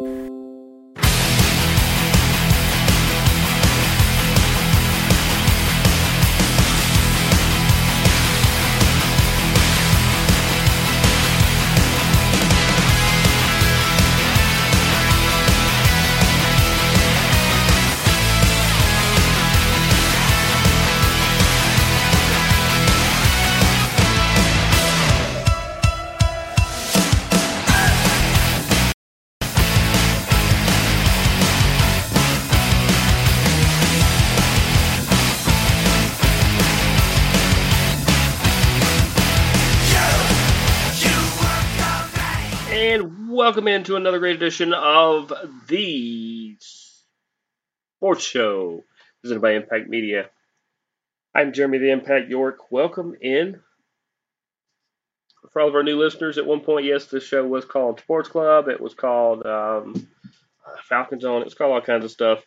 you welcome into another great edition of the Sports Show, presented by Impact Media. I'm Jeremy the Impact York. Welcome in. For all of our new listeners, at one point, yes, this show was called Sports Club. It was called um, Falcons On. It was called all kinds of stuff.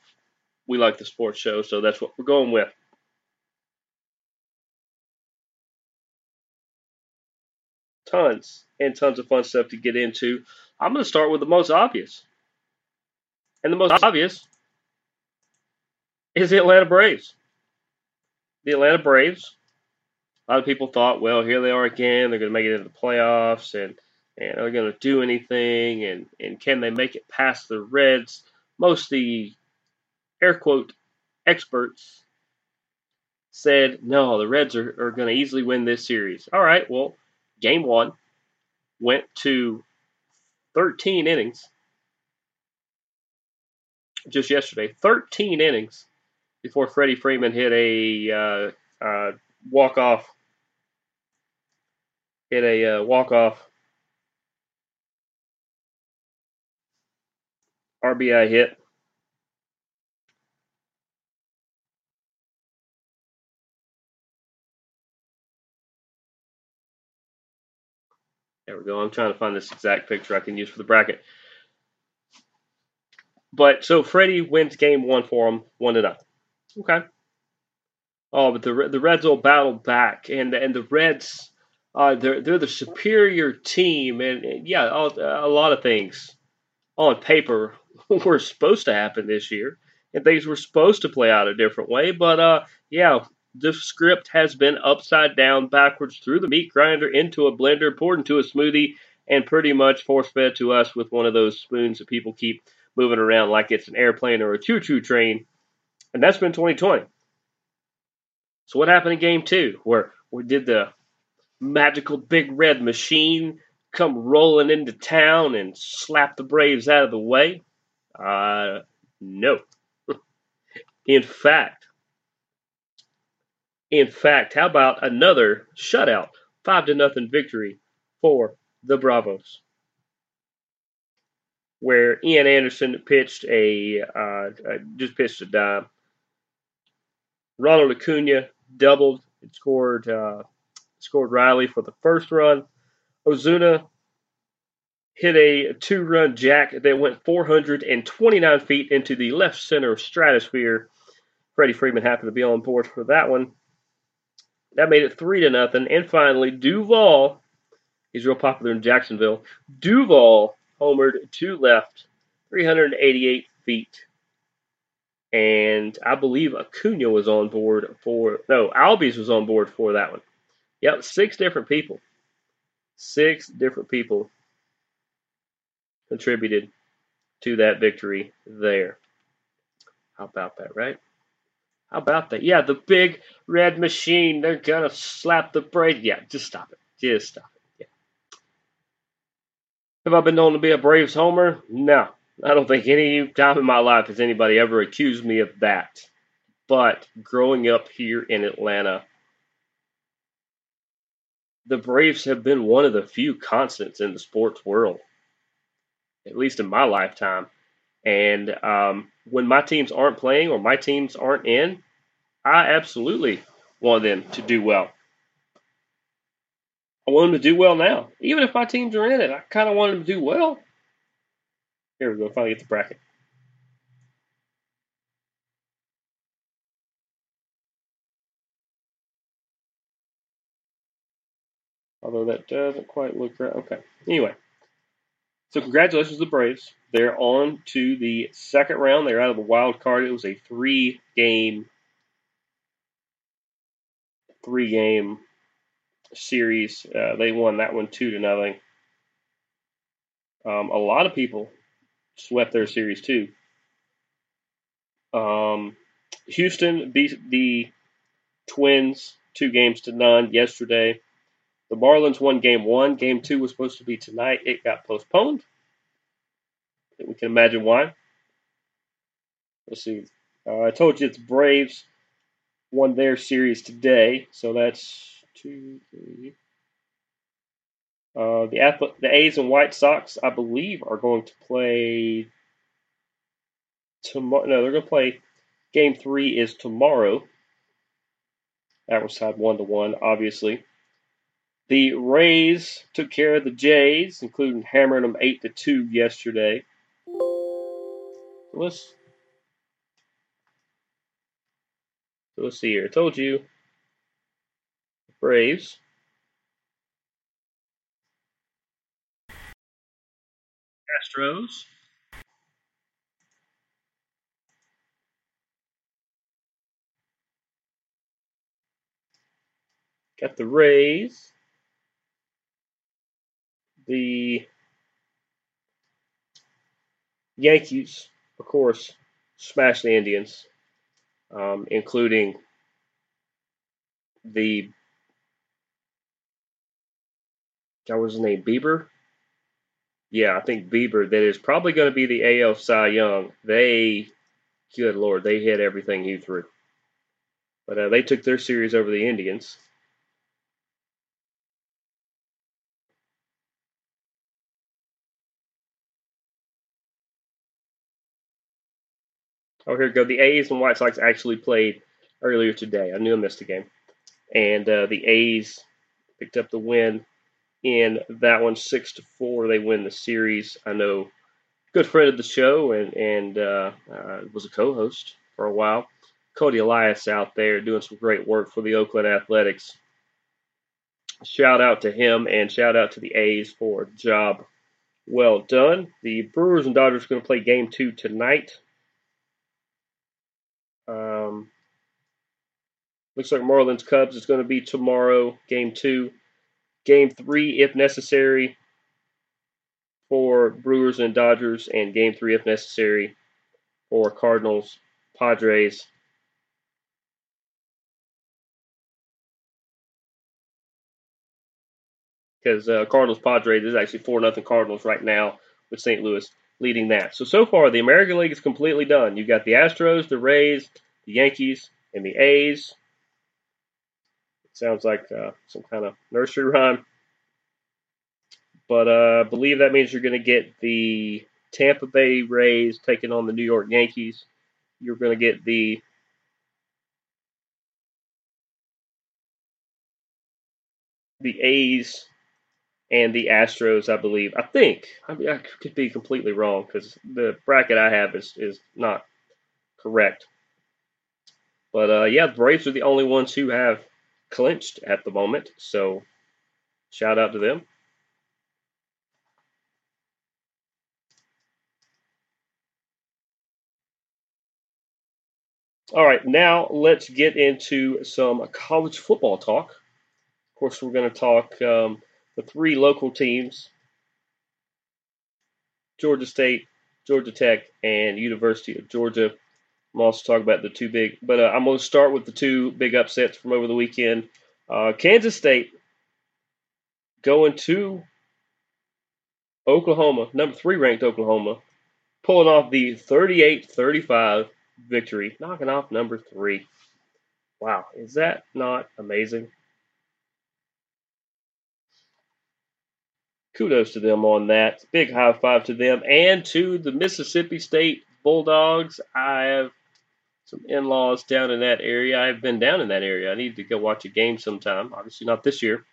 We like the sports show, so that's what we're going with. Tons and tons of fun stuff to get into. I'm going to start with the most obvious. And the most obvious is the Atlanta Braves. The Atlanta Braves. A lot of people thought, well, here they are again. They're going to make it into the playoffs, and and are they going to do anything? And and can they make it past the Reds? Most the air quote experts said, no, the Reds are, are going to easily win this series. All right, well, game one went to 13 innings just yesterday. 13 innings before Freddie Freeman hit a uh, uh, walk off. Hit a uh, walk off RBI hit. There we go. I'm trying to find this exact picture I can use for the bracket. But so Freddie wins game one for him, one to nothing. Okay. Oh, but the the Reds will battle back, and and the Reds, uh, they're they're the superior team, and, and yeah, all, a lot of things on paper were supposed to happen this year, and things were supposed to play out a different way. But uh, yeah, the script has been upside down, backwards through the meat grinder into a blender, poured into a smoothie, and pretty much force fed to us with one of those spoons that people keep moving around like it's an airplane or a choo choo train. And that's been 2020. So, what happened in game two? Where we did the magical big red machine come rolling into town and slap the Braves out of the way? Uh, no. in fact, in fact, how about another shutout, five to nothing victory for the Bravos, where Ian Anderson pitched a uh, just pitched a dime. Ronald Acuna doubled and scored uh, scored Riley for the first run. Ozuna hit a two run jack that went 429 feet into the left center stratosphere. Freddie Freeman happened to be on board for that one. That made it three to nothing. And finally, Duvall. he's real popular in Jacksonville. Duvall homered to left, 388 feet. And I believe Acuna was on board for no, Albies was on board for that one. Yep, six different people. Six different people contributed to that victory there. How about that, right? How about that? Yeah, the big red machine. They're gonna slap the braid. Yeah, just stop it. Just stop it. Yeah. Have I been known to be a Braves homer? No. I don't think any time in my life has anybody ever accused me of that. But growing up here in Atlanta, the Braves have been one of the few constants in the sports world, at least in my lifetime. And um, when my teams aren't playing or my teams aren't in, I absolutely want them to do well. I want them to do well now. Even if my teams are in it, I kind of want them to do well. Here we go. Finally get the bracket. Although that doesn't quite look right. Okay. Anyway. So congratulations to the Braves. They're on to the second round. They're out of the wild card. It was a three game three game series. Uh, they won that one two to nothing. Um, a lot of people swept their series too. Um, Houston beat the Twins two games to none yesterday. The Marlins won game one. Game two was supposed to be tonight. It got postponed. We can imagine why. Let's see. Uh, I told you it's Braves won their series today, so that's two, three. Uh, the the A's and White Sox, I believe, are going to play tomorrow. No, they're going to play. Game three is tomorrow. That was tied one to one, obviously. The Rays took care of the Jays, including hammering them eight to two yesterday. Let's so let's see here. I told you Braves. Astros. Got the Rays. The Yankees, of course, smash the Indians, um, including the what was his name? Bieber? Yeah, I think Bieber. That is probably going to be the AL Cy Young. They, good lord, they hit everything he threw. But uh, they took their series over the Indians. Oh, here we go. The A's and White Sox actually played earlier today. I knew I missed a game. And uh, the A's picked up the win in that one, six to four. They win the series. I know, good friend of the show, and and uh, uh, was a co-host for a while. Cody Elias out there doing some great work for the Oakland Athletics. Shout out to him and shout out to the A's for a job well done. The Brewers and Dodgers are going to play game two tonight. Um, looks like Marlins Cubs is going to be tomorrow, game two. Game three, if necessary, for Brewers and Dodgers, and game three, if necessary, for Cardinals, Padres. Because uh, Cardinals Padres is actually 4 nothing Cardinals right now with St. Louis leading that. So, so far, the American League is completely done. You've got the Astros, the Rays, the Yankees, and the A's. It sounds like uh, some kind of nursery rhyme. But uh, I believe that means you're going to get the Tampa Bay Rays taking on the New York Yankees. You're going to get the the A's and the Astros, I believe. I think I, mean, I could be completely wrong because the bracket I have is is not correct. But uh, yeah, the Braves are the only ones who have clinched at the moment. So shout out to them. All right, now let's get into some college football talk. Of course, we're going to talk um, the three local teams Georgia State, Georgia Tech, and University of Georgia. I'm also talking about the two big, but uh, I'm going to start with the two big upsets from over the weekend. Uh, Kansas State going to Oklahoma, number three ranked Oklahoma, pulling off the 38 35 victory, knocking off number three. Wow, is that not amazing? Kudos to them on that. Big high five to them and to the Mississippi State Bulldogs. I have some in laws down in that area. I've been down in that area. I need to go watch a game sometime. Obviously, not this year.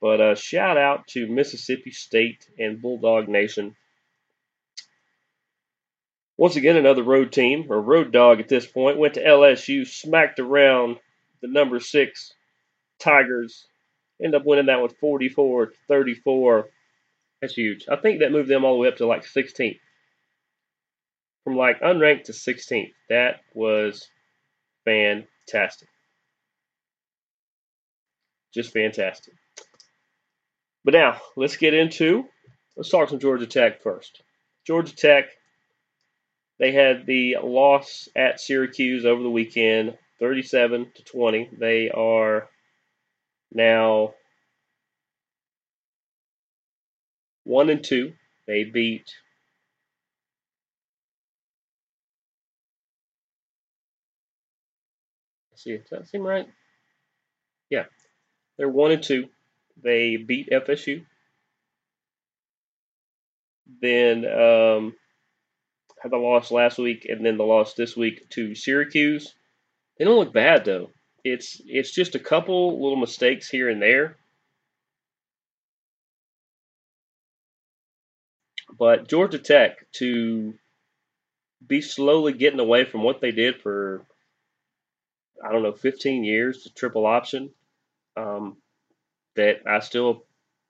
But uh, shout out to Mississippi State and Bulldog Nation. Once again, another road team, or road dog at this point, went to LSU, smacked around the number six Tigers. End up winning that one 44 34. That's huge. I think that moved them all the way up to like 16th. From like unranked to 16th. That was fantastic. Just fantastic. But now, let's get into, let's talk some Georgia Tech first. Georgia Tech, they had the loss at Syracuse over the weekend, 37 to 20. They are now one and two. They beat see, does that seem right? Yeah. They're one and two. They beat FSU. Then um, had the loss last week, and then the loss this week to Syracuse. They don't look bad though. It's it's just a couple little mistakes here and there. But Georgia Tech to be slowly getting away from what they did for I don't know 15 years to triple option. Um, that I still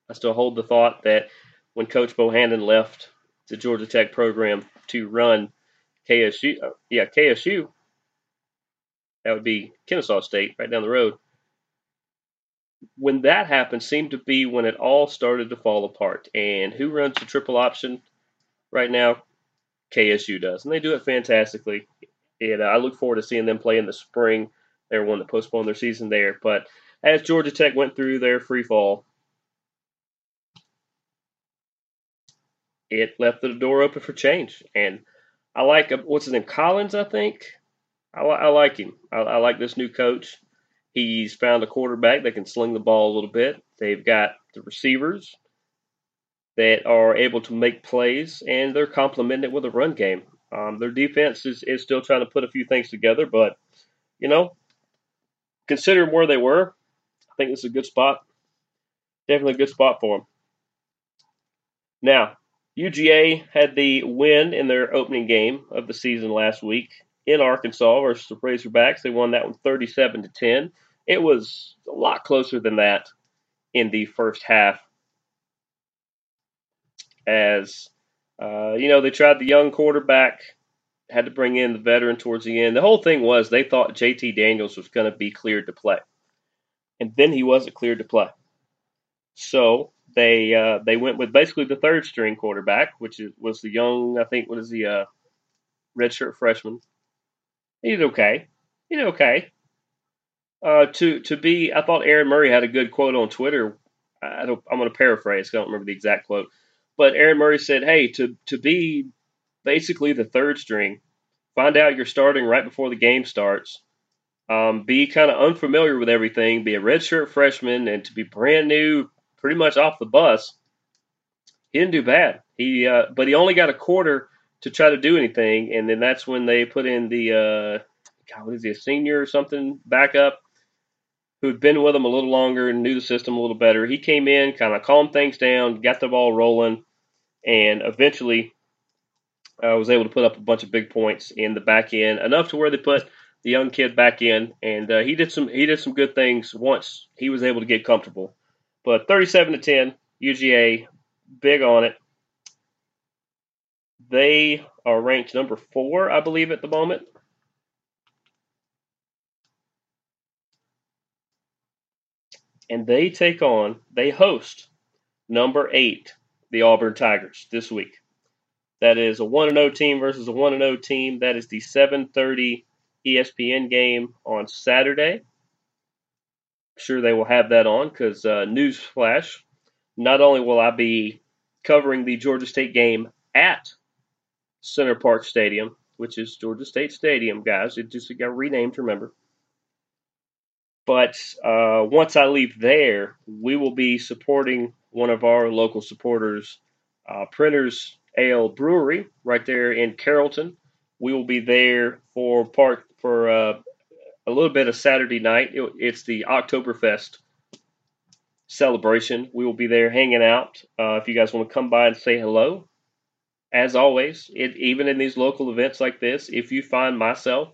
I still hold the thought that when Coach Bohannon left the Georgia Tech program to run KSU, uh, yeah KSU, that would be Kennesaw State right down the road. When that happened, seemed to be when it all started to fall apart. And who runs the triple option right now? KSU does, and they do it fantastically. And I look forward to seeing them play in the spring. They were one that postponed their season there, but as Georgia Tech went through their free fall, it left the door open for change. And I like what's his name, Collins, I think. I, I like him. I, I, like this new coach. He's found a quarterback that can sling the ball a little bit. They've got the receivers that are able to make plays, and they're complemented with a run game. Um, their defense is, is still trying to put a few things together, but you know, considering where they were, I think this is a good spot. Definitely a good spot for them. Now, UGA had the win in their opening game of the season last week in Arkansas versus the Razorbacks. They won that one 37 to 10. It was a lot closer than that in the first half. As uh, you know, they tried the young quarterback, had to bring in the veteran towards the end. The whole thing was they thought JT Daniels was going to be cleared to play and then he wasn't cleared to play. So they uh, they went with basically the third string quarterback, which is, was the young, I think, what is the uh, redshirt freshman. He did okay. He did okay. Uh, to to be, I thought Aaron Murray had a good quote on Twitter. I don't, I'm going to paraphrase. I don't remember the exact quote, but Aaron Murray said, "Hey, to to be basically the third string, find out you're starting right before the game starts." um, be kind of unfamiliar with everything, be a redshirt freshman, and to be brand new, pretty much off the bus. He didn't do bad. He, uh, but he only got a quarter to try to do anything, and then that's when they put in the, uh, God, what is he, a senior or something, backup, who'd been with them a little longer and knew the system a little better. He came in, kind of calmed things down, got the ball rolling, and eventually uh, was able to put up a bunch of big points in the back end, enough to where they put the young kid back in, and uh, he did some he did some good things once he was able to get comfortable. But 37 to 10, UGA, big on it. They are ranked number four, I believe, at the moment. And they take on, they host number eight, the Auburn Tigers, this week. That is a 1 0 team versus a 1 0 team. That is the 730 ESPN game on Saturday. I'm sure they will have that on because uh, newsflash, not only will I be covering the Georgia State game at Center Park Stadium, which is Georgia State Stadium, guys. It just got renamed, remember. But uh, once I leave there, we will be supporting one of our local supporters, uh, Printer's Ale Brewery, right there in Carrollton. We will be there for part for uh, a little bit of Saturday night. It, it's the Oktoberfest celebration. We will be there hanging out. Uh, if you guys want to come by and say hello, as always, it, even in these local events like this, if you find myself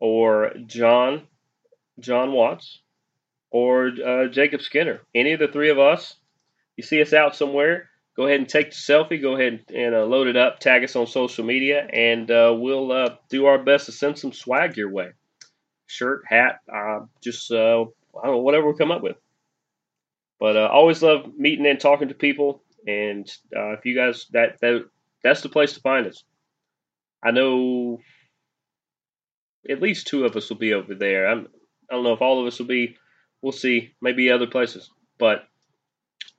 or John John Watts or uh, Jacob Skinner, any of the three of us, you see us out somewhere, go ahead and take the selfie. Go ahead and uh, load it up. Tag us on social media, and uh, we'll uh, do our best to send some swag your way. Shirt, hat, uh, just uh, I don't know whatever we come up with. But always love meeting and talking to people. And if you guys that that that's the place to find us. I know at least two of us will be over there. I'm, I don't know if all of us will be. We'll see. Maybe other places, but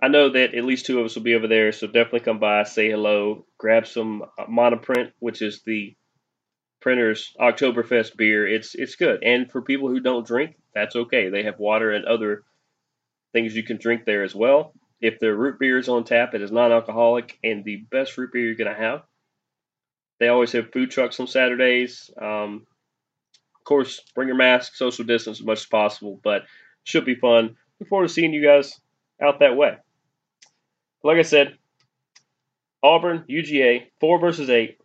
I know that at least two of us will be over there, so definitely come by, say hello, grab some Monoprint, which is the printer's Oktoberfest beer. It's it's good, and for people who don't drink, that's okay. They have water and other things you can drink there as well. If the root beer is on tap, it is non-alcoholic and the best root beer you're gonna have. They always have food trucks on Saturdays. Um, of course, bring your mask, social distance as much as possible, but should be fun. Look forward to seeing you guys out that way like I said, Auburn, UGA, four versus eight,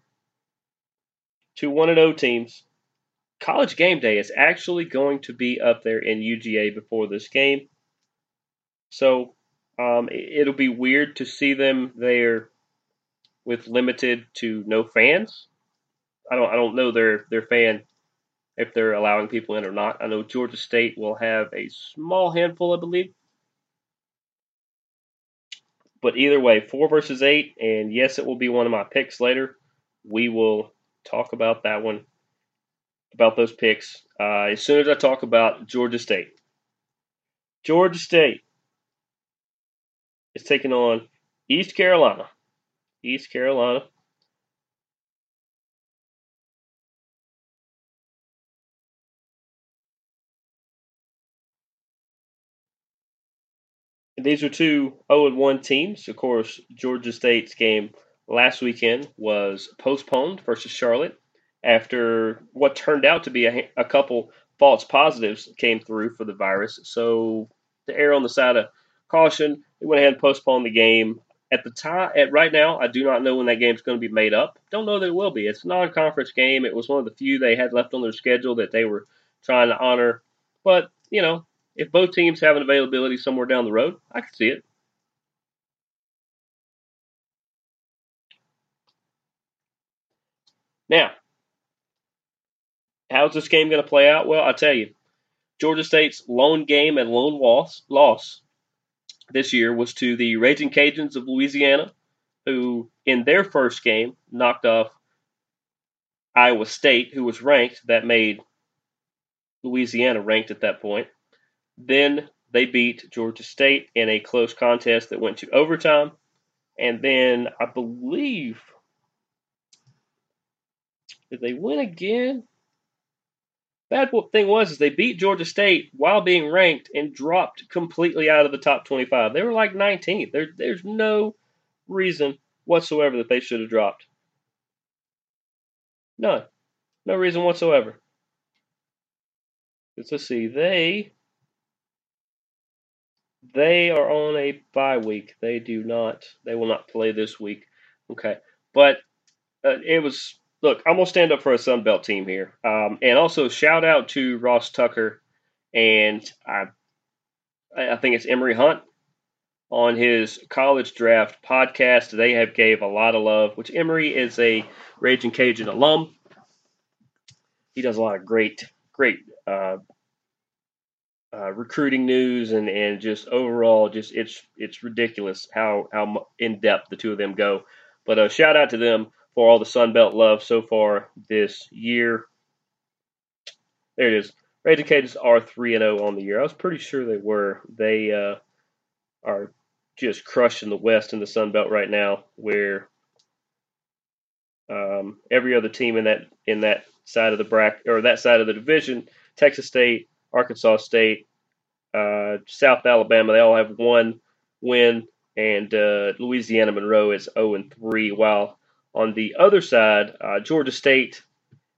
two one and zero oh teams. College game day is actually going to be up there in UGA before this game, so um, it'll be weird to see them there with limited to no fans. I don't I don't know their their fan if they're allowing people in or not. I know Georgia State will have a small handful, I believe. But either way, four versus eight, and yes, it will be one of my picks later. We will talk about that one, about those picks, uh, as soon as I talk about Georgia State. Georgia State is taking on East Carolina. East Carolina. These are two 0 1 teams. Of course, Georgia State's game last weekend was postponed versus Charlotte after what turned out to be a, a couple false positives came through for the virus. So, to err on the side of caution, they went ahead and postponed the game. At the time, at right now, I do not know when that game is going to be made up. Don't know that it will be. It's a non-conference game. It was one of the few they had left on their schedule that they were trying to honor. But you know, if both teams have an availability somewhere down the road, I could see it. Now, how's this game going to play out? Well, I'll tell you. Georgia State's lone game and lone loss, loss this year was to the Raging Cajuns of Louisiana, who in their first game knocked off Iowa State, who was ranked. That made Louisiana ranked at that point. Then they beat Georgia State in a close contest that went to overtime. And then I believe did they win again? Bad thing was is they beat Georgia State while being ranked and dropped completely out of the top 25. They were like 19th. There, there's no reason whatsoever that they should have dropped. None. No reason whatsoever. Let's see. They they are on a bye week. They do not. They will not play this week. Okay, but uh, it was. Look, I'm gonna stand up for a Sun Belt team here, um, and also shout out to Ross Tucker, and I, I think it's Emory Hunt on his college draft podcast. They have gave a lot of love, which Emory is a Raging Cajun alum. He does a lot of great, great uh, uh, recruiting news and, and just overall, just it's it's ridiculous how how in depth the two of them go. But uh, shout out to them for all the Sun Belt love so far this year. There it is. Raging Cajuns are three and zero oh on the year. I was pretty sure they were. They uh, are just crushing the West and the Sun Belt right now, where um, every other team in that in that side of the bracket or that side of the division, Texas State, Arkansas State, uh, South Alabama, they all have one win, and uh, Louisiana Monroe is 0 and 3. While on the other side, uh, Georgia State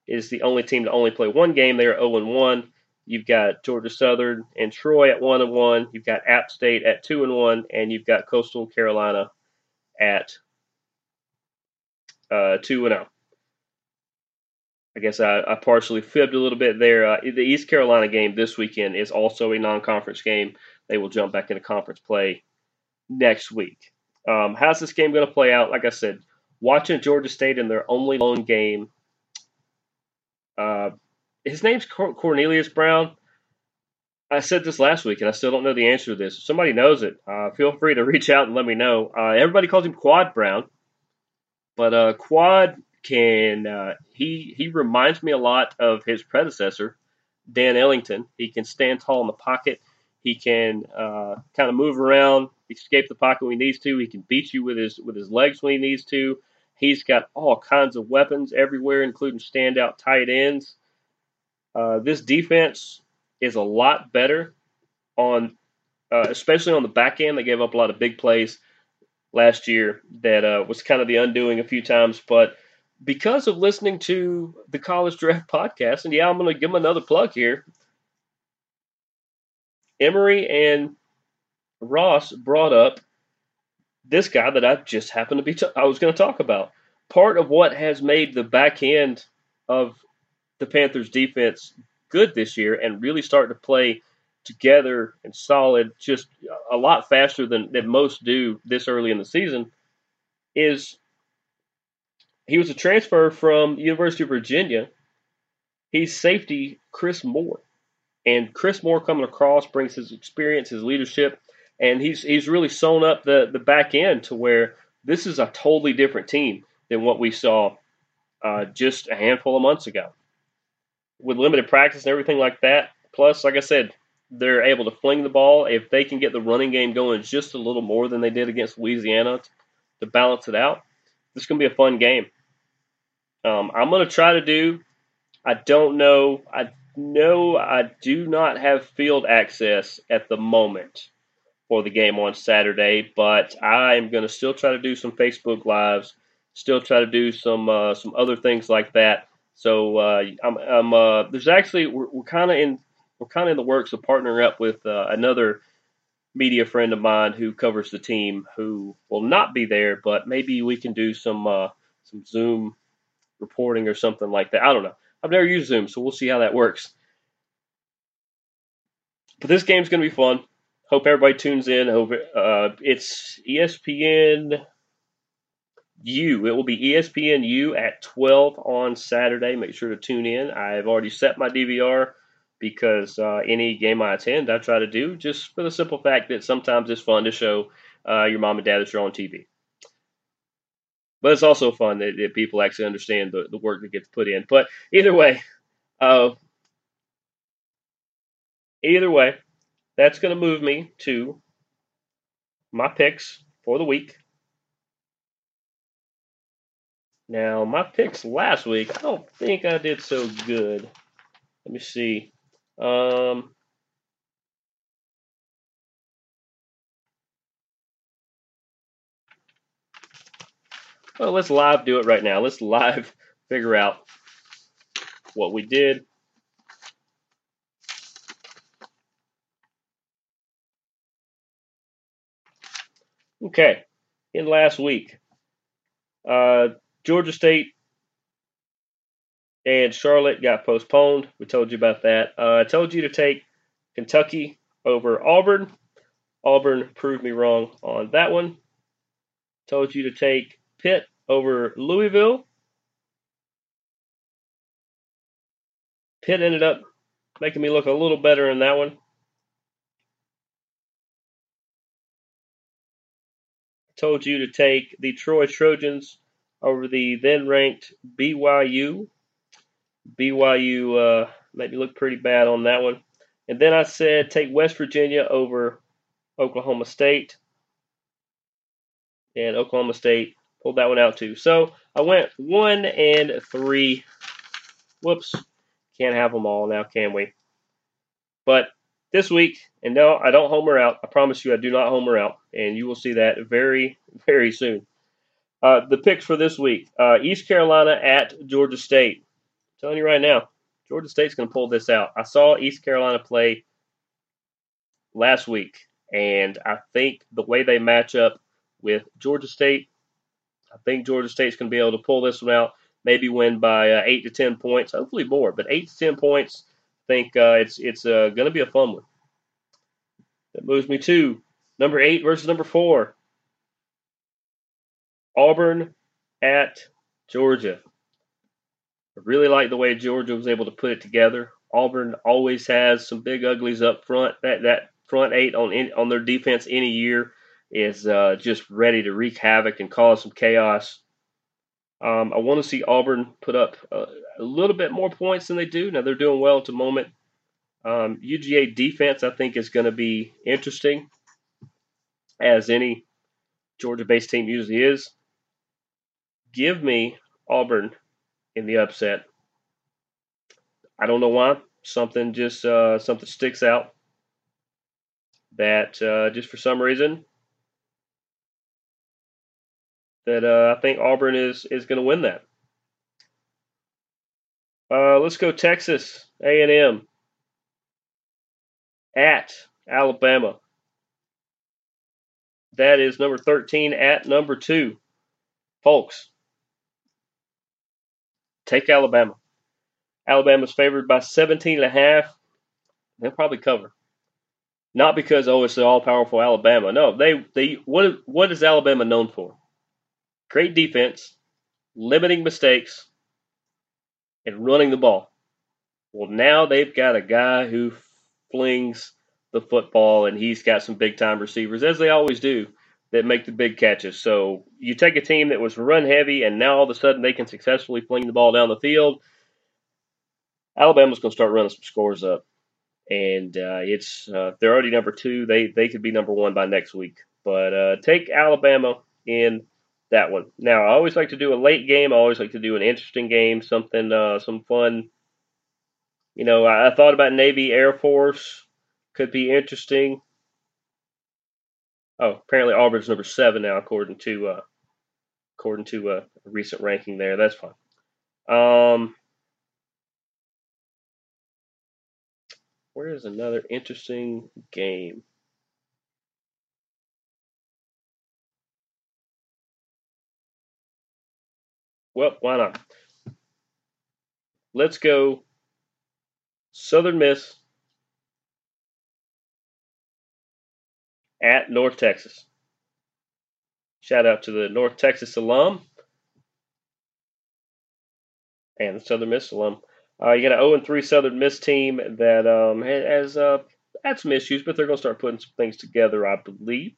is the only team to only play one game. They are 0 and 1. You've got Georgia Southern and Troy at 1 and 1. You've got App State at 2 and 1, and you've got Coastal Carolina at uh, 2 and 0. I guess I, I, partially fibbed a little bit there. Uh, the East Carolina game this weekend is also a non-conference game. They will jump back into conference play next week. Um, how's this game going to play out? Like I said, watching Georgia State in their only lone game. Uh, his name's Cornelious Brown. I said this last week, and I still don't know the answer to this. If somebody knows it, uh, feel free to reach out and let me know. Uh, everybody calls him Quad Brown, but uh, Quad can uh, he he reminds me a lot of his predecessor, Dan Ellington. He can stand tall in the pocket. He can uh, kind of move around, escape the pocket when he needs to. He can beat you with his with his legs when he needs to. He's got all kinds of weapons everywhere, including standout tight ends. Uh, this defense is a lot better on, uh, especially on the back end. They gave up a lot of big plays last year that uh, was kind of the undoing a few times. But because of listening to the College Draft podcast, and yeah, I'm going to give them another plug here. Emory and Ross brought up this guy that I just happened to be t- I was going to talk about. Part of what has made the back end of the Panthers defense good this year and really start to play together and solid just a lot faster than, than most do this early in the season is he was a transfer from University of Virginia. He's safety Chris Moore. And Chris Moore coming across brings his experience, his leadership, and he's he's really sewn up the, the back end to where this is a totally different team than what we saw uh, just a handful of months ago with limited practice and everything like that. Plus, like I said, they're able to fling the ball. If they can get the running game going just a little more than they did against Louisiana to balance it out, this is going to be a fun game. Um, I'm going to try to do. I don't know. I know I do not have field access at the moment for the game on Saturday, but I am going to still try to do some Facebook lives. Still try to do some uh, some other things like that so uh, I'm, I'm uh, there's actually we're, we're kind of in we're kind of in the works of partnering up with uh, another media friend of mine who covers the team who will not be there, but maybe we can do some uh, some Zoom reporting or something like that. I don't know. I've never used Zoom, so we'll see how that works. But this game's going to be fun. Hope everybody tunes in. Uh, it's ESPN U. It will be ESPN U at 12 on Saturday. Make sure to tune in. I've already set my DVR because uh, any game I attend, I try to do just for the simple fact that sometimes it's fun to show uh, your mom and dad that you're on TV. But it's also fun that, that people actually understand the, the work that gets put in. But either way, uh, either way, that's going to move me to my picks for the week. Now, my picks last week, I don't think I did so good. Let me see. Um, well, let's live do it right now. Let's live figure out what we did. Okay, in last week, uh, Georgia State and Charlotte got postponed. We told you about that. Uh, I told you to take Kentucky over Auburn. Auburn proved me wrong on that one. Told you to take Pitt over Louisville. Pitt ended up making me look a little better in that one. Told you to take the Troy Trojans over the then ranked BYU. BYU uh, made me look pretty bad on that one. And then I said take West Virginia over Oklahoma State. And Oklahoma State pulled that one out too. So I went one and three. Whoops. Can't have them all now, can we? But this week, and no, I don't homer out. I promise you, I do not homer out. And you will see that very, very soon. Uh, the picks for this week uh, East Carolina at Georgia State. I'm telling you right now, Georgia State's going to pull this out. I saw East Carolina play last week, and I think the way they match up with Georgia State, I think Georgia State's going to be able to pull this one out, maybe win by uh, 8 to 10 points, hopefully more, but 8 to 10 points. I think uh, it's, it's uh, going to be a fun one. That moves me to number 8 versus number 4. Auburn at Georgia. I really like the way Georgia was able to put it together. Auburn always has some big uglies up front. That that front eight on in, on their defense any year is uh, just ready to wreak havoc and cause some chaos. Um, I want to see Auburn put up a, a, little bit more points than they do. Now they're doing well at the moment. Um, UGA defense, I think, is going to be interesting, as any Georgia-based team usually is. Give me Auburn in the upset. I don't know why. Something just uh, something sticks out that uh, just for some reason that uh, I think Auburn is is going to win that. Uh, let's go Texas A&M at Alabama. That is number 13 at number 2. Folks, take Alabama. Alabama's favored by 17 and a half. They'll probably cover. Not because oh it's the all powerful Alabama. No, they they what what is Alabama known for? Great defense, limiting mistakes, and running the ball. Well, now they've got a guy who flings the football, and he's got some big time receivers, as they always do, that make the big catches. So you take a team that was run heavy, and now all of a sudden they can successfully fling the ball down the field. Alabama's going to start running some scores up, and uh, it's uh, they're already number two. They they could be number one by next week. But uh, take Alabama in that one. Now, I always like to do a late game. I always like to do an interesting game, something, uh, some fun. You know, I, I thought about Navy Air Force could be interesting. Oh, apparently Auburn's number seven now, according to uh, according to uh, a recent ranking there. That's fine. Um, where is another interesting game? Well, why not? Let's go Southern Miss at North Texas. Shout out to the North Texas alum and the Southern Miss alum. Uh, you got an 0 3 Southern Miss team that um, has uh, had some issues, but they're going to start putting some things together, I believe.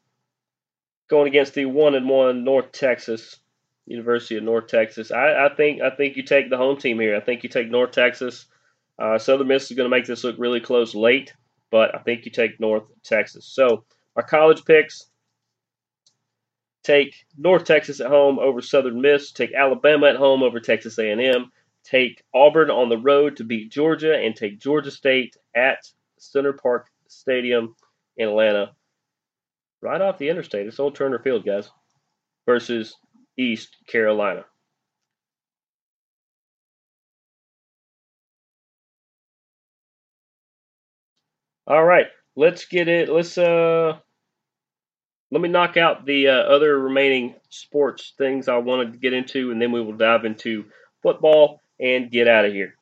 Going against the 1 and 1 North Texas University of North Texas. I, I, think I think you take the home team here. I think you take North Texas. Uh, Southern Miss is going to make this look really close late, but I think you take North Texas. So our college picks: take North Texas at home over Southern Miss. Take Alabama at home over Texas A&M. Take Auburn on the road to beat Georgia, and take Georgia State at Center Park Stadium in Atlanta, right off the interstate. It's Old Turner Field, guys. Versus East Carolina. All right, let's get it. Let's uh, let me knock out the uh, other remaining sports things I wanted to get into, and then we will dive into football and get out of here.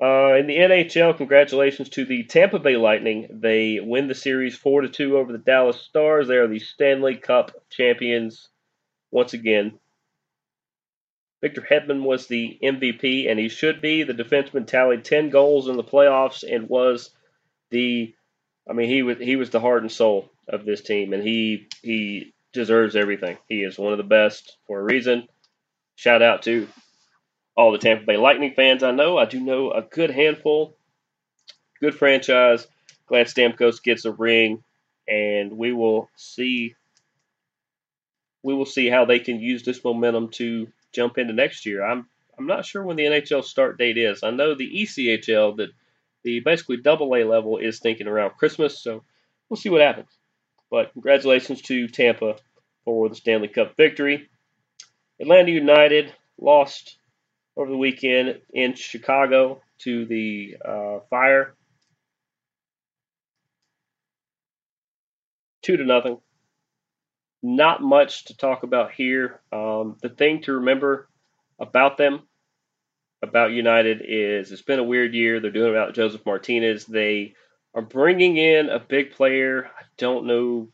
Uh, in the NHL, congratulations to the Tampa Bay Lightning. They win the series four to two over the Dallas Stars. They are the Stanley Cup champions once again. Victor Hedman was the MVP, and he should be. The defenseman tallied ten goals in the playoffs and was the, I mean, he was he was the heart and soul of this team, and he he deserves everything. He is one of the best for a reason. Shout out to all the Tampa Bay Lightning fans I know. I do know a good handful. Good franchise. Glad Stamkos gets a ring, and we will see. We will see how they can use this momentum to jump into next year. I'm I'm not sure when the NHL start date is. I know the ECHL that the basically double A level is thinking around Christmas, so we'll see what happens. But congratulations to Tampa for the Stanley Cup victory. Atlanta United lost over the weekend in Chicago to the uh, Fire. Two to nothing. Not much to talk about here. Um, the thing to remember about them, about United, is it's been a weird year. They're doing about Josef Martinez. They are bringing in a big player. I don't know.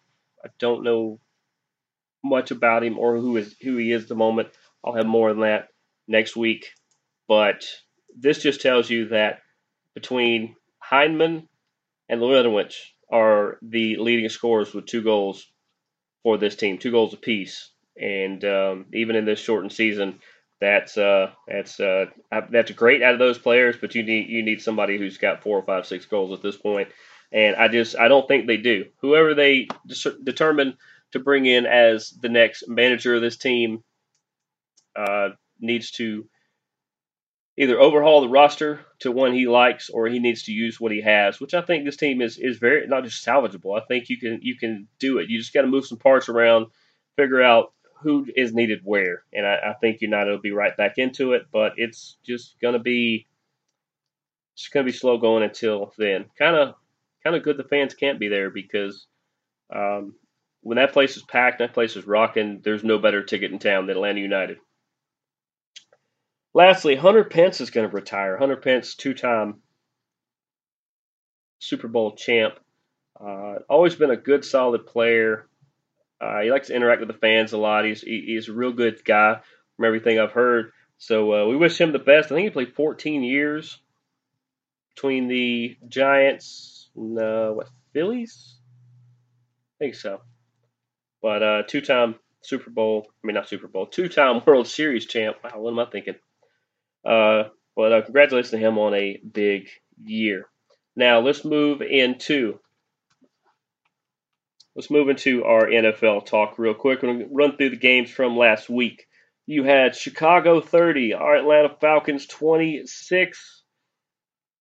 I don't know much about him or who is who he is at the moment. I'll have more on that next week. But this just tells you that between Heineman and Lewinowicz are the leading scorers with two goals for this team, two goals apiece. And um, even in this shortened season, that's uh, that's uh, that's great out of those players. But you need you need somebody who's got four or five, six goals at this point. And I just I don't think they do. Whoever they determine to bring in as the next manager of this team uh, needs to either overhaul the roster to one he likes or he needs to use what he has, which I think this team is is very not just salvageable. I think you can you can do it. You just got to move some parts around, figure out who is needed where, and I, I think United will be right back into it. But it's just gonna be it's gonna be slow going until then. Kind of kind of good the fans can't be there because um, when that place is packed, that place is rocking. There's no better ticket in town than Atlanta United. Lastly, Hunter Pence is going to retire. Hunter Pence, two-time Super Bowl champ. Uh, always been a good, solid player. Uh, he likes to interact with the fans a lot. He's he, he's a real good guy from everything I've heard. So uh, we wish him the best. I think he played 14 years between the Giants and uh, what Phillies. I think so. But uh, two-time Super Bowl, I mean not Super Bowl, two-time World Series champ. Wow, what am I thinking? Uh, but uh, congratulations to him on a big year. Now let's move into let's move into our NFL talk real quick. We're run through the games from last week. You had Chicago 30, our Atlanta Falcons 26.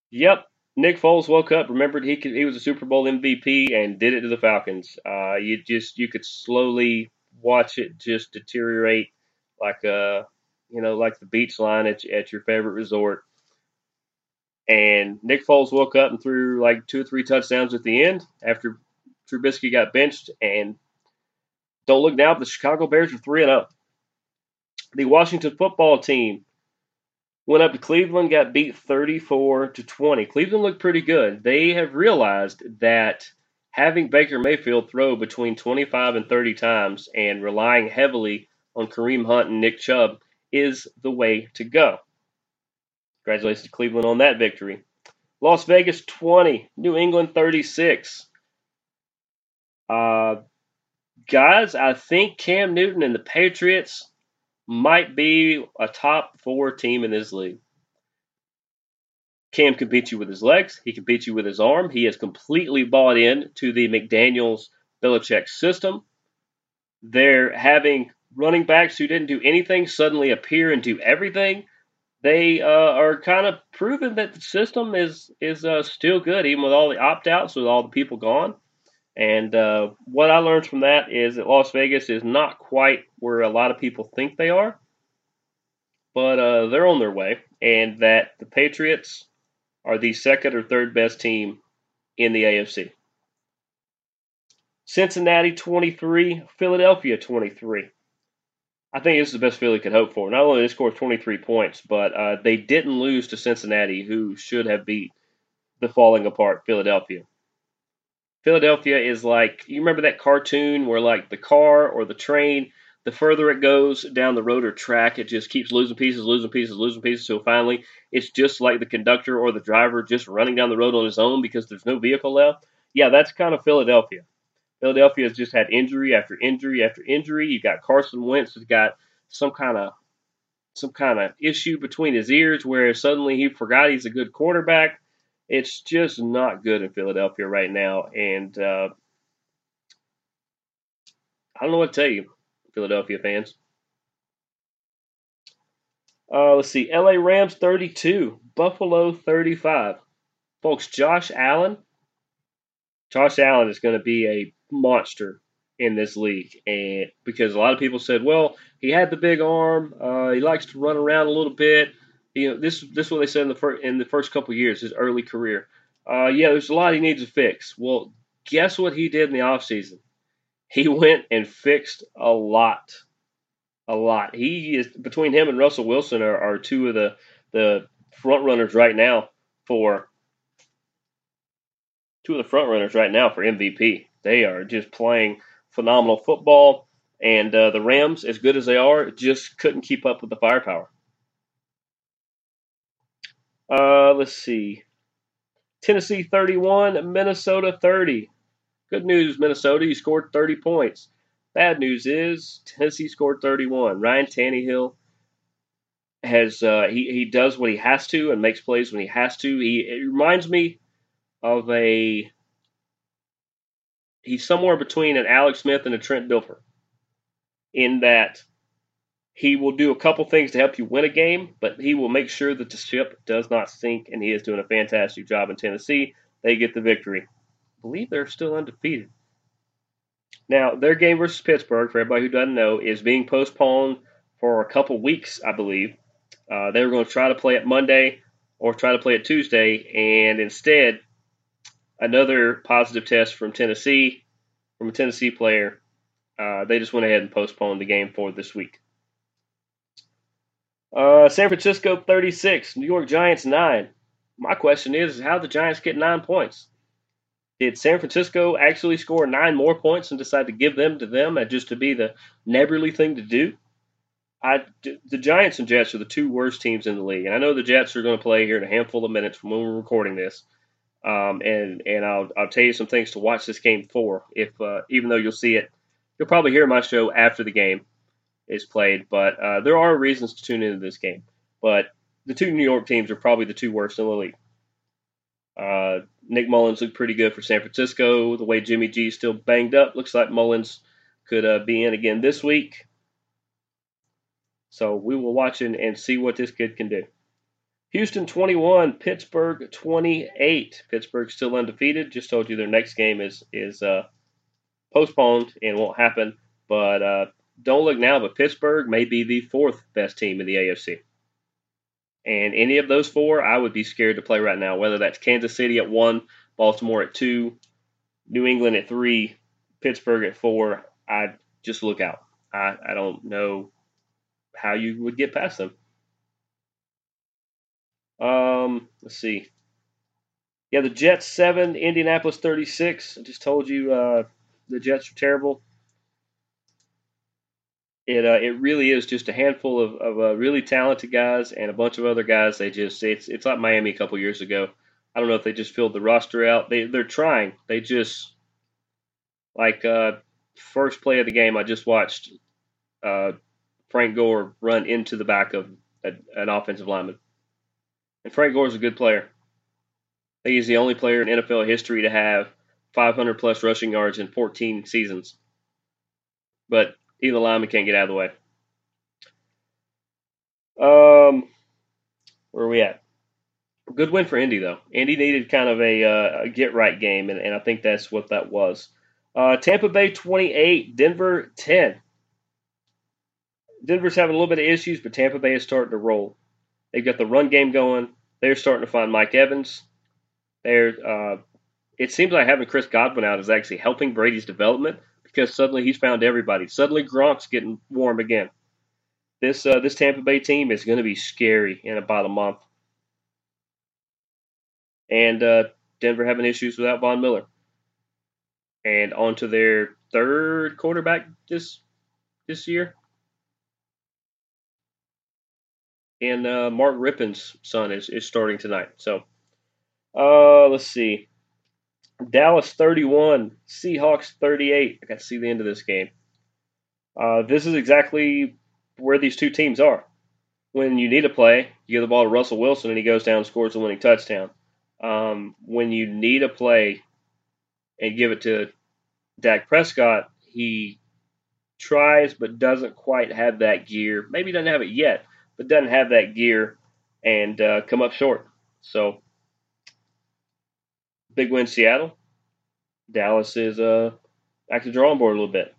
Yep, Nick Foles woke up, remembered he could, he was a Super Bowl MVP, and did it to the Falcons. Uh, you just you could slowly watch it just deteriorate like a you know, like the beach line at, at your favorite resort. And Nick Foles woke up and threw like two or three touchdowns at the end after Trubisky got benched. And don't look now, but the Chicago Bears are 3 0. The Washington football team went up to Cleveland, got beat 34 to 20. Cleveland looked pretty good. They have realized that having Baker Mayfield throw between 25 and 30 times and relying heavily on Kareem Hunt and Nick Chubb is the way to go. Congratulations to Cleveland on that victory. Las Vegas 20, New England 36. Uh, guys, I think Cam Newton and the Patriots might be a top four team in this league. Cam can beat you with his legs. He can beat you with his arm. He has completely bought in to the McDaniels Belichick system. They're having running backs who didn't do anything suddenly appear and do everything, they uh, are kind of proving that the system is is uh, still good, even with all the opt outs, with all the people gone. And uh, what I learned from that is that Las Vegas is not quite where a lot of people think they are, but uh, they're on their way, and that the Patriots are the second or third best team in the AFC. Cincinnati 23, Philadelphia 23. I think this is the best Philly could hope for. Not only did they score 23 points, but uh, they didn't lose to Cincinnati, who should have beat the falling apart Philadelphia. Philadelphia is like you remember that cartoon where like the car or the train, the further it goes down the road or track, it just keeps losing pieces, losing pieces, losing pieces. So finally, it's just like the conductor or the driver just running down the road on his own because there's no vehicle left. Yeah, that's kind of Philadelphia. Philadelphia has just had injury after injury after injury. You got Carson Wentz has got some kind of some kind of issue between his ears where suddenly he forgot he's a good quarterback. It's just not good in Philadelphia right now, and uh, I don't know what to tell you, Philadelphia fans. Uh, let's see, LA Rams 32, Buffalo 35. Folks, Josh Allen. Josh Allen is going to be a monster in this league, and because a lot of people said, well, he had the big arm, uh, he likes to run around a little bit. You know, this this is what they said in the first in the first couple years, his early career. Uh, yeah, there's a lot he needs to fix. Well, guess what he did in the offseason? He went and fixed a lot, a lot. He is between him and Russell Wilson are, are two of the the front runners right now for two of the front runners right now for MVP. They are just playing phenomenal football, And uh, the Rams, as good as they are, just couldn't keep up with the firepower. Uh, let's see. Tennessee 31, Minnesota 30. Good news, Minnesota, you scored 30 points. Bad news is Tennessee scored 31. Ryan Tannehill has uh, he he does what he has to and makes plays when he has to. He it reminds me of a he's somewhere between an Alex Smith and a Trent Dilfer in that he will do a couple things to help you win a game, but he will make sure that the ship does not sink, and he is doing a fantastic job in Tennessee. They get the victory. I believe they're still undefeated. Now, their game versus Pittsburgh, for everybody who doesn't know, is being postponed for a couple weeks, I believe. Uh, they were going to try to play it Monday or try to play it Tuesday, and instead, another positive test from Tennessee, from a Tennessee player. Uh, they just went ahead and postponed the game for this week. Uh, San Francisco 36, New York Giants 9. My question is, how the Giants get nine points? Did San Francisco actually score nine more points and decide to give them to them just to be the neighborly thing to do? I, the Giants and Jets are the two worst teams in the league, and I know the Jets are going to play here in a handful of minutes from when we're recording this. Um, and and I'll I'll tell you some things to watch this game for. If uh, even though you'll see it, you'll probably hear my show after the game is played. But uh, there are reasons to tune into this game. But the two New York teams are probably the two worst in the league. Uh, Nick Mullens looked pretty good for San Francisco. The way Jimmy G is still banged up, looks like Mullens could uh, be in again this week. So we will watch and, and see what this kid can do. Houston 21, Pittsburgh 28. Pittsburgh still undefeated. Just told you their next game is is uh, postponed and won't happen. But uh, don't look now, but Pittsburgh may be the fourth best team in the AFC. And any of those four, I would be scared to play right now. Whether that's Kansas City at one, Baltimore at two, New England at three, Pittsburgh at four. I just look out. I, I don't know how you would get past them. Um, let's see. Yeah, the Jets seven, Indianapolis thirty six. I just told you uh, the Jets are terrible. It uh, it really is just a handful of, of uh, really talented guys and a bunch of other guys. They just it's it's like Miami a couple years ago. I don't know if they just filled the roster out. They they're trying. They just like uh, first play of the game. I just watched uh, Frank Gore run into the back of a, an offensive lineman. And Frank Gore is a good player. I think he's the only player in NFL history to have 500 plus rushing yards in 14 seasons. But either lineman can't get out of the way. Um, where are we at? Good win for Indy though. Indy needed kind of a, uh, a get right game, and, and, I think that's what that was. Uh, Tampa Bay 28, Denver 10. Denver's having a little bit of issues, but Tampa Bay is starting to roll. They've got the run game going. They're starting to find Mike Evans. They're, uh, it seems like having Chris Godwin out is actually helping Brady's development because suddenly he's found everybody. Suddenly Gronk's getting warm again. This uh, this Tampa Bay team is going to be scary in about a month. And uh, Denver having issues without Von Miller. And on to their third quarterback this this year. And uh, Mark Rypien's son is, is starting tonight. So uh, let's see. Dallas 31, Seahawks 38. I got to see the end of this game. Uh, this is exactly where these two teams are. When you need a play, you give the ball to Russell Wilson and he goes down and scores the winning touchdown. Um, when you need a play and give it to Dak Prescott, he tries but doesn't quite have that gear. Maybe doesn't have it yet, but doesn't have that gear and uh, come up short. So, big win Seattle. Dallas is uh, back to the drawing board a little bit.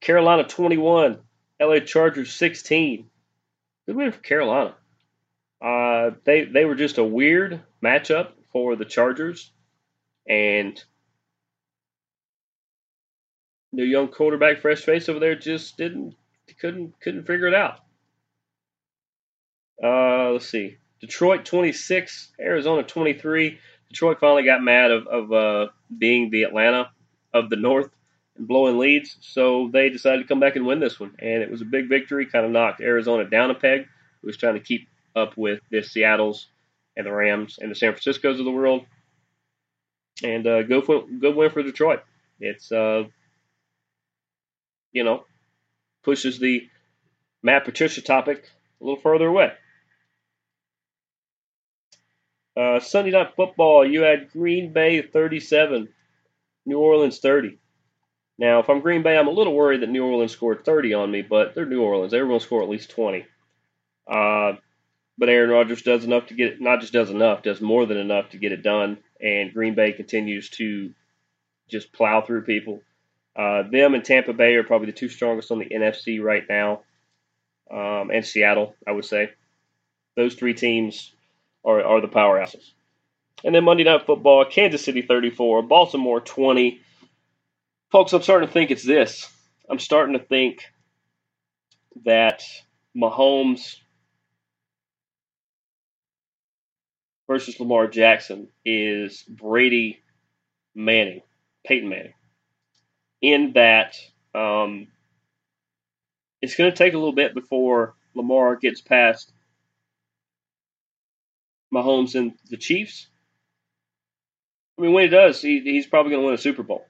Carolina 21, LA Chargers 16. Good win for Carolina. Uh, they they were just a weird matchup for the Chargers, and the young quarterback, fresh face over there, just didn't couldn't couldn't figure it out. Uh, let's see. Detroit 26, Arizona 23. Detroit finally got mad of, of uh, being the Atlanta of the North and blowing leads. So they decided to come back and win this one, and it was a big victory. Kind of knocked Arizona down a peg. Who was trying to keep up with the Seattle's and the Rams and the San Francisco's of the world. And uh, go good win for Detroit. It's uh, you know pushes the Matt Patricia topic a little further away. Uh, Sunday night football, you had Green Bay 37, New Orleans 30. Now, if I'm Green Bay, I'm a little worried that New Orleans scored 30 on me, but they're New Orleans. Everyone score at least 20. Uh, but Aaron Rodgers does enough to get it, not just does enough, does more than enough to get it done. And Green Bay continues to just plow through people. Uh, them and Tampa Bay are probably the two strongest on the NFC right now, um, and Seattle, I would say. Those three teams are, are the powerhouses. And then Monday Night Football, Kansas City 34, Baltimore 20. Folks, I'm starting to think it's this. I'm starting to think that Mahomes versus Lamar Jackson is Brady Manning, Peyton Manning, in that um, it's going to take a little bit before Lamar gets past Mahomes and the Chiefs. I mean, when he does, he, he's probably going to win a Super Bowl.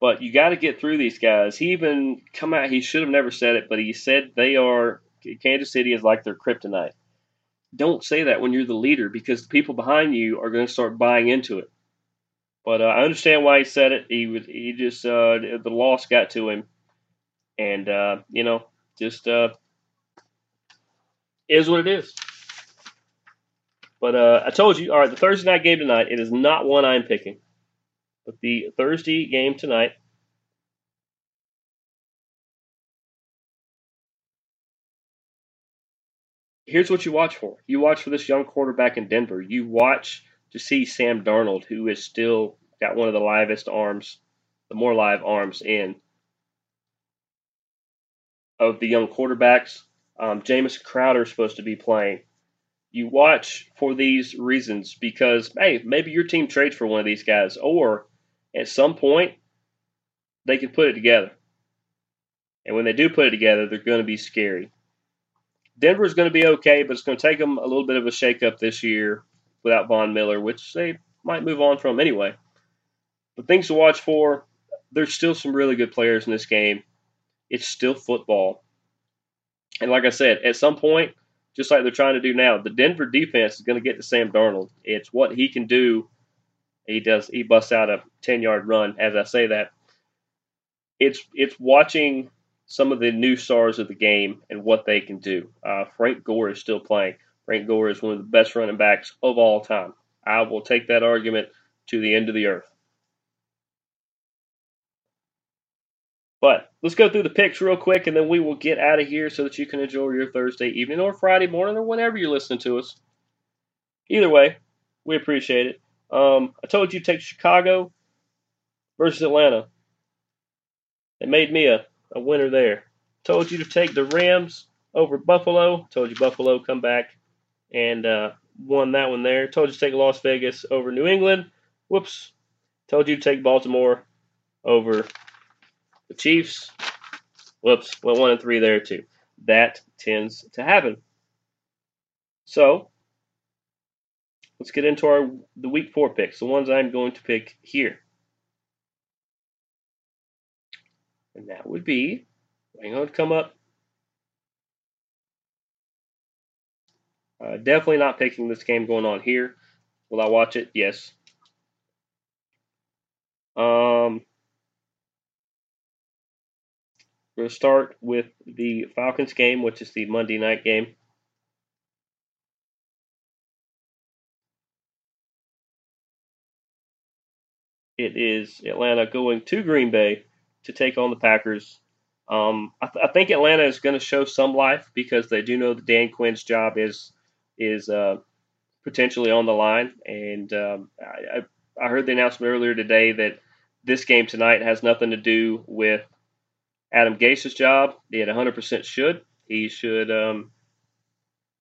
But you got to get through these guys. He even come out. He should have never said it, but he said they are Kansas City is like their kryptonite. Don't say that when you're the leader because the people behind you are going to start buying into it. But uh, I understand why he said it. He was he just uh, the loss got to him, and uh, you know just uh, is what it is. But uh, I told you, all right, the Thursday night game tonight, it is not one I'm picking. But the Thursday game tonight, here's what you watch for. You watch for this young quarterback in Denver. You watch to see Sam Darnold, who is still got one of the livest arms, the more live arms in of the young quarterbacks. Um, Jamison Crowder is supposed to be playing you watch for these reasons because hey, maybe your team trades for one of these guys, or at some point they can put it together. And when they do put it together, they're going to be scary. Denver's going to be okay, but it's going to take them a little bit of a shakeup this year without Von Miller, which they might move on from anyway. But things to watch for there's still some really good players in this game. It's still football. And like I said, at some point, just like they're trying to do now. The Denver defense is going to get to Sam Darnold. It's what he can do. He does. He busts out a ten yard run. As I say that, it's it's watching some of the new stars of the game and what they can do. Uh, Frank Gore is still playing. Frank Gore is one of the best running backs of all time. I will take that argument to the end of the earth. But let's go through the picks real quick, and then we will get out of here so that you can enjoy your Thursday evening or Friday morning or whenever you're listening to us. Either way, we appreciate it. Um, I told you to take Chicago versus Atlanta. It made me a, a winner there. Told you to take the Rams over Buffalo. Told you Buffalo come back and uh, won that one there. Told you to take Las Vegas over New England. Whoops. Told you to take Baltimore over the Chiefs, whoops, went one and three there too. That tends to happen. So let's get into our the week four picks, the ones I'm going to pick here. And that would be, hang on to come up. Uh, definitely not picking this game going on here. Will I watch it? Yes. Um, we're going to start with the Falcons game, which is the Monday night game. It is Atlanta going to Green Bay to take on the Packers. Um, I, th- I, think Atlanta is going to show some life because they do know that Dan Quinn's job is is uh, potentially on the line, and um, I, I heard the announcement earlier today that this game tonight has nothing to do with Adam Gase's job. He had 100% should. He should. Um,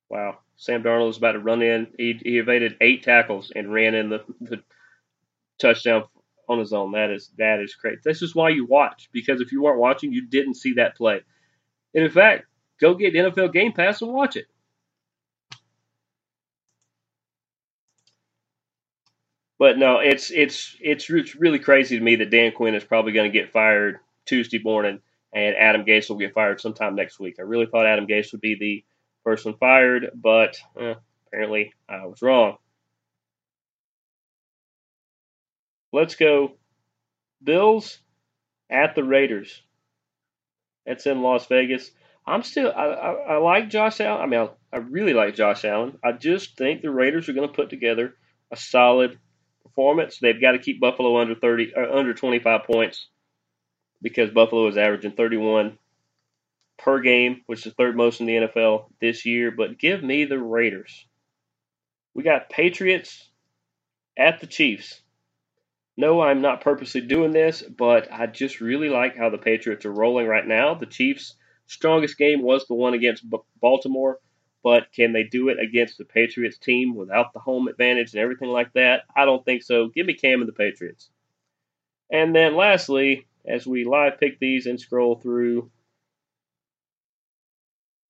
wow, Sam Darnold was about to run in. He, he evaded eight tackles and ran in the, the touchdown on his own. That is that is crazy. This is why you watch because if you weren't watching, you didn't see that play. And in fact, go get NFL Game Pass and watch it. But no, it's it's it's really crazy to me that Dan Quinn is probably going to get fired Tuesday morning, and Adam Gase will get fired sometime next week. I really thought Adam Gase would be the person fired, but eh, apparently I was wrong. Let's go Bills at the Raiders. That's in Las Vegas. I'm still I, I, I like Josh Allen. I mean, I, I really like Josh Allen. I just think the Raiders are going to put together a solid performance. They've got to keep Buffalo under 30 uh, under 25 points because Buffalo is averaging 31 per game, which is third most in the NFL this year. But give me the Raiders. We got Patriots at the Chiefs. No, I'm not purposely doing this, but I just really like how the Patriots are rolling right now. The Chiefs' strongest game was the one against Baltimore, but can they do it against the Patriots team without the home advantage and everything like that? I don't think so. Give me Cam and the Patriots. And then lastly, as we live pick these and scroll through,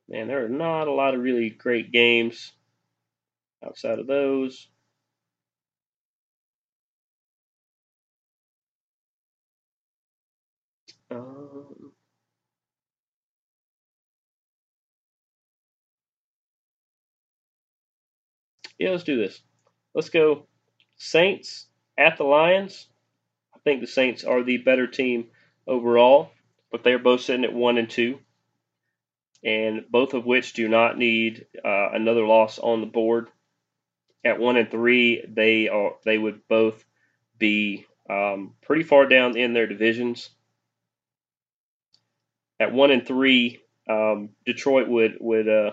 man, there are not a lot of really great games outside of those. Um, yeah, let's do this. Let's go Saints at the Lions. Think the Saints are the better team overall, but they're both sitting at one and two, and both of which do not need uh, another loss on the board. At one and three, they are they would both be um, pretty far down in their divisions at one and three, um, Detroit would would. Uh,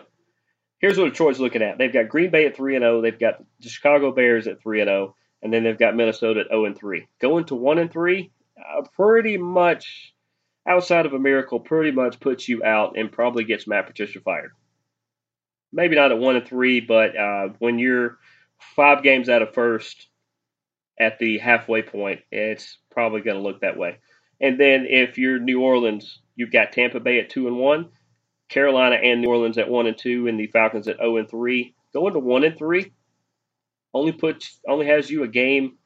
here's what Detroit's looking at. They've got Green Bay at three and zero. Oh. They've got the Chicago Bears at three and zero, oh. And then they've got Minnesota at zero and three. Going to one and three, uh, pretty much outside of a miracle, pretty much puts you out and probably gets Matt Patricia fired. Maybe not at one and three, but uh, when you're five games out of first at the halfway point, it's probably going to look that way. And then if you're New Orleans, you've got Tampa Bay at two and one, Carolina and New Orleans at one and two, and the Falcons at 0 and three. Going to one and three only puts only has you a game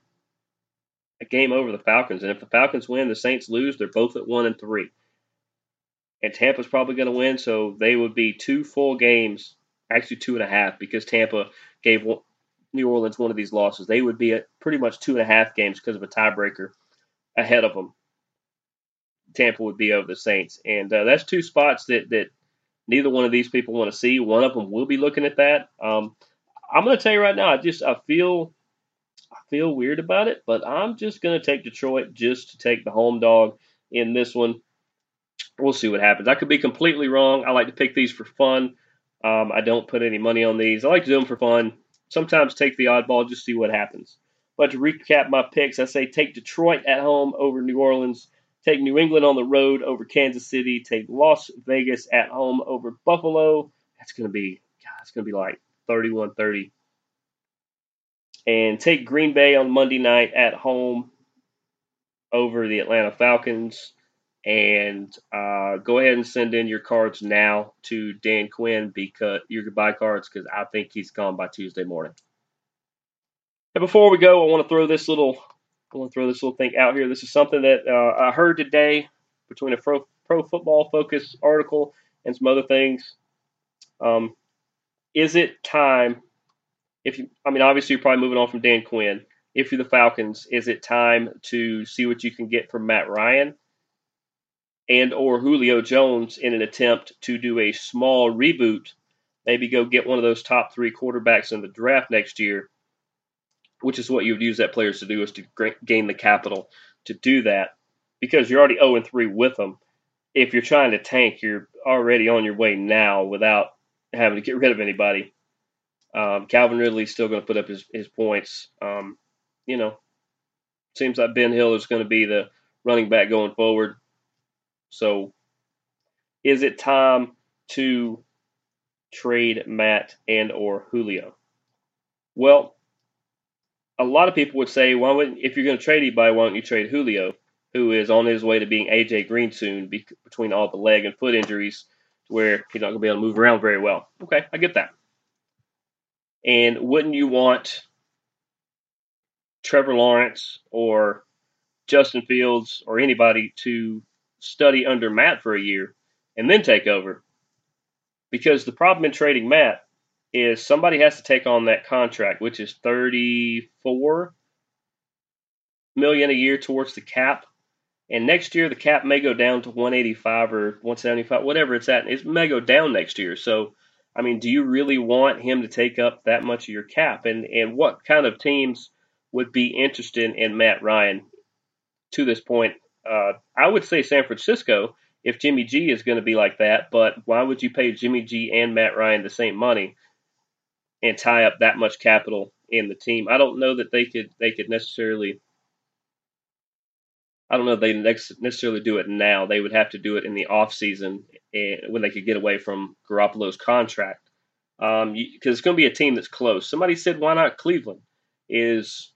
a game over the Falcons. And if the Falcons win, the Saints lose, they're both at one and three. And Tampa's probably going to win, so they would be two full games, actually two and a half, because Tampa gave New Orleans one of these losses. They would be at pretty much two and a half games because of a tiebreaker ahead of them. Tampa would be over the Saints, and uh, that's two spots that that neither one of these people want to see. One of them will be looking at that. Um, I'm going to tell you right now, I just I feel I feel weird about it, but I'm just going to take Detroit just to take the home dog in this one. We'll see what happens. I could be completely wrong. I like to pick these for fun. Um, I don't put any money on these. I like to do them for fun. Sometimes take the oddball, just see what happens. But to recap my picks, I say take Detroit at home over New Orleans. Take New England on the road over Kansas City. Take Las Vegas at home over Buffalo. That's going to be, God, it's going to be like 31 30. And take Green Bay on Monday night at home over the Atlanta Falcons. And uh, go ahead and send in your cards now to Dan Quinn because your goodbye cards because I think he's gone by Tuesday morning. And before we go, I want to throw this little I want to throw this little thing out here. This is something that uh, I heard today between a pro, pro football focus article and some other things. Um, is it time? If you, I mean, obviously you're probably moving on from Dan Quinn. If you're the Falcons, is it time to see what you can get from Matt Ryan and or Julio Jones in an attempt to do a small reboot? Maybe go get one of those top three quarterbacks in the draft next year which is what you would use that players to do is to gain the capital to do that because you're already 0 and 3 with them. If you're trying to tank, you're already on your way now without having to get rid of anybody. Um, Calvin Ridley's still going to put up his, his points. Um, you know, seems like Brian Hill is going to be the running back going forward. So, is it time to trade Matt and or Julio? Well, a lot of people would say, why wouldn't if you're going to trade anybody, why don't you trade Julio, who is on his way to being AJ Green soon, be, between all the leg and foot injuries, where he's not going to be able to move around very well. Okay, I get that. And wouldn't you want Trevor Lawrence or Justin Fields or anybody to study under Matt for a year and then take over? Because the problem in trading Matt is somebody has to take on that contract, which is 34 million a year towards the cap. And next year the cap may go down to 185 or 175, whatever it's at. It may go down next year. So, I mean, do you really want him to take up that much of your cap? And and what kind of teams would be interested in Matt Ryan to this point? Uh, I would say San Francisco if Jimmy G is going to be like that. But why would you pay Jimmy G and Matt Ryan the same money? and tie up that much capital in the team. I don't know that they could they could necessarily. I don't know if they necessarily do it now. They would have to do it in the off season and when they could get away from Garoppolo's contract. Um, because it's going to be a team that's close. Somebody said, "Why not Cleveland?" Is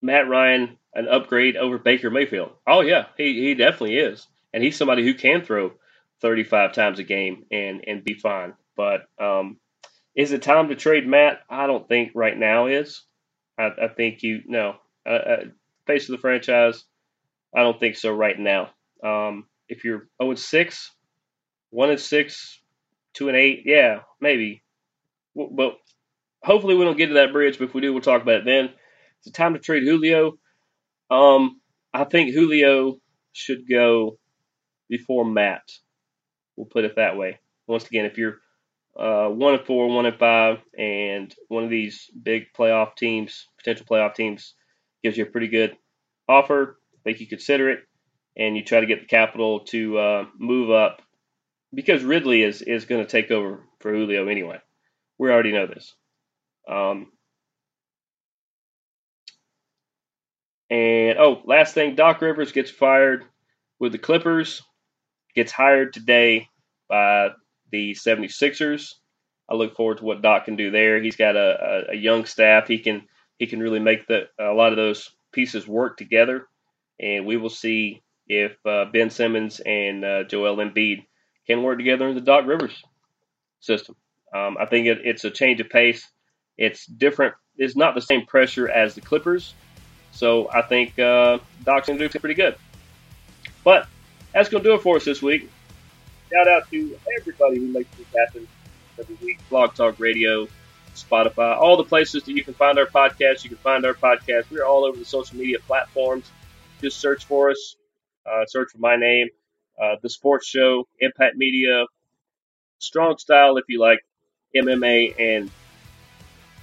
Matt Ryan an upgrade over Baker Mayfield? Oh yeah, he he definitely is, and he's somebody who can throw 35 times a game and and be fine. But um, is it time to trade Matt? I don't think right now is. I, I think you no uh, uh, face of the franchise. I don't think so right now. Um, if you're 0 and 6, 1 and 6, 2 and 8, yeah, maybe. But hopefully we don't get to that bridge. But if we do, we'll talk about it then. It's a time to trade Julio. Um, I think Julio should go before Matt. We'll put it that way. Once again, if you're uh, one and four, one and five, and one of these big playoff teams, potential playoff teams, gives you a pretty good offer. Think you consider it, and you try to get the capital to uh, move up because Ridley is is going to take over for Julio anyway. We already know this. Um, and oh, last thing, Doc Rivers gets fired with the Clippers, gets hired today by the 76ers. I look forward to what Doc can do there. He's got a, a, a young staff. He can he can really make the a lot of those pieces work together, and we will see if uh, Ben Simmons and uh, Joel Embiid can work together in the Doc Rivers system. Um, I think it, it's a change of pace. It's different. It's not the same pressure as the Clippers, so I think uh, Doc's going to do pretty good. But that's going to do it for us this week shout out to everybody who makes this happen every week. Blog Talk Radio, Spotify, all the places that you can find our podcast. You can find our podcast. We're all over the social media platforms. Just search for us. Uh, search for my name, uh, the Sports Show, Impact Media, Strong Style if you like MMA and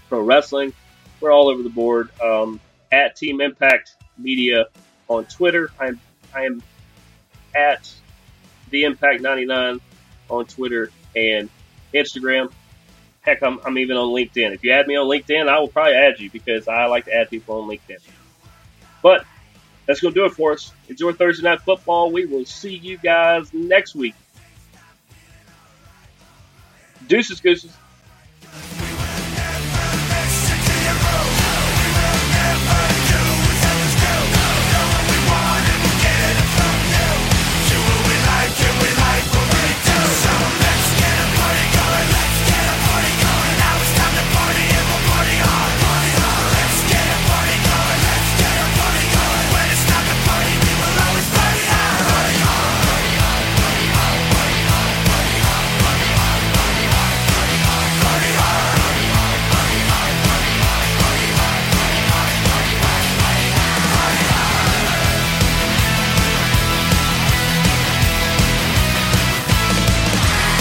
pro wrestling. We're all over the board. Um, at Team Impact Media on Twitter. I'm I am at the Impact 99 on Twitter and Instagram. Heck, I'm, I'm even on LinkedIn. If you add me on LinkedIn, I will probably add you because I like to add people on LinkedIn. But that's going to do it for us. Enjoy Thursday Night Football. We will see you guys next week. Deuces, gooses.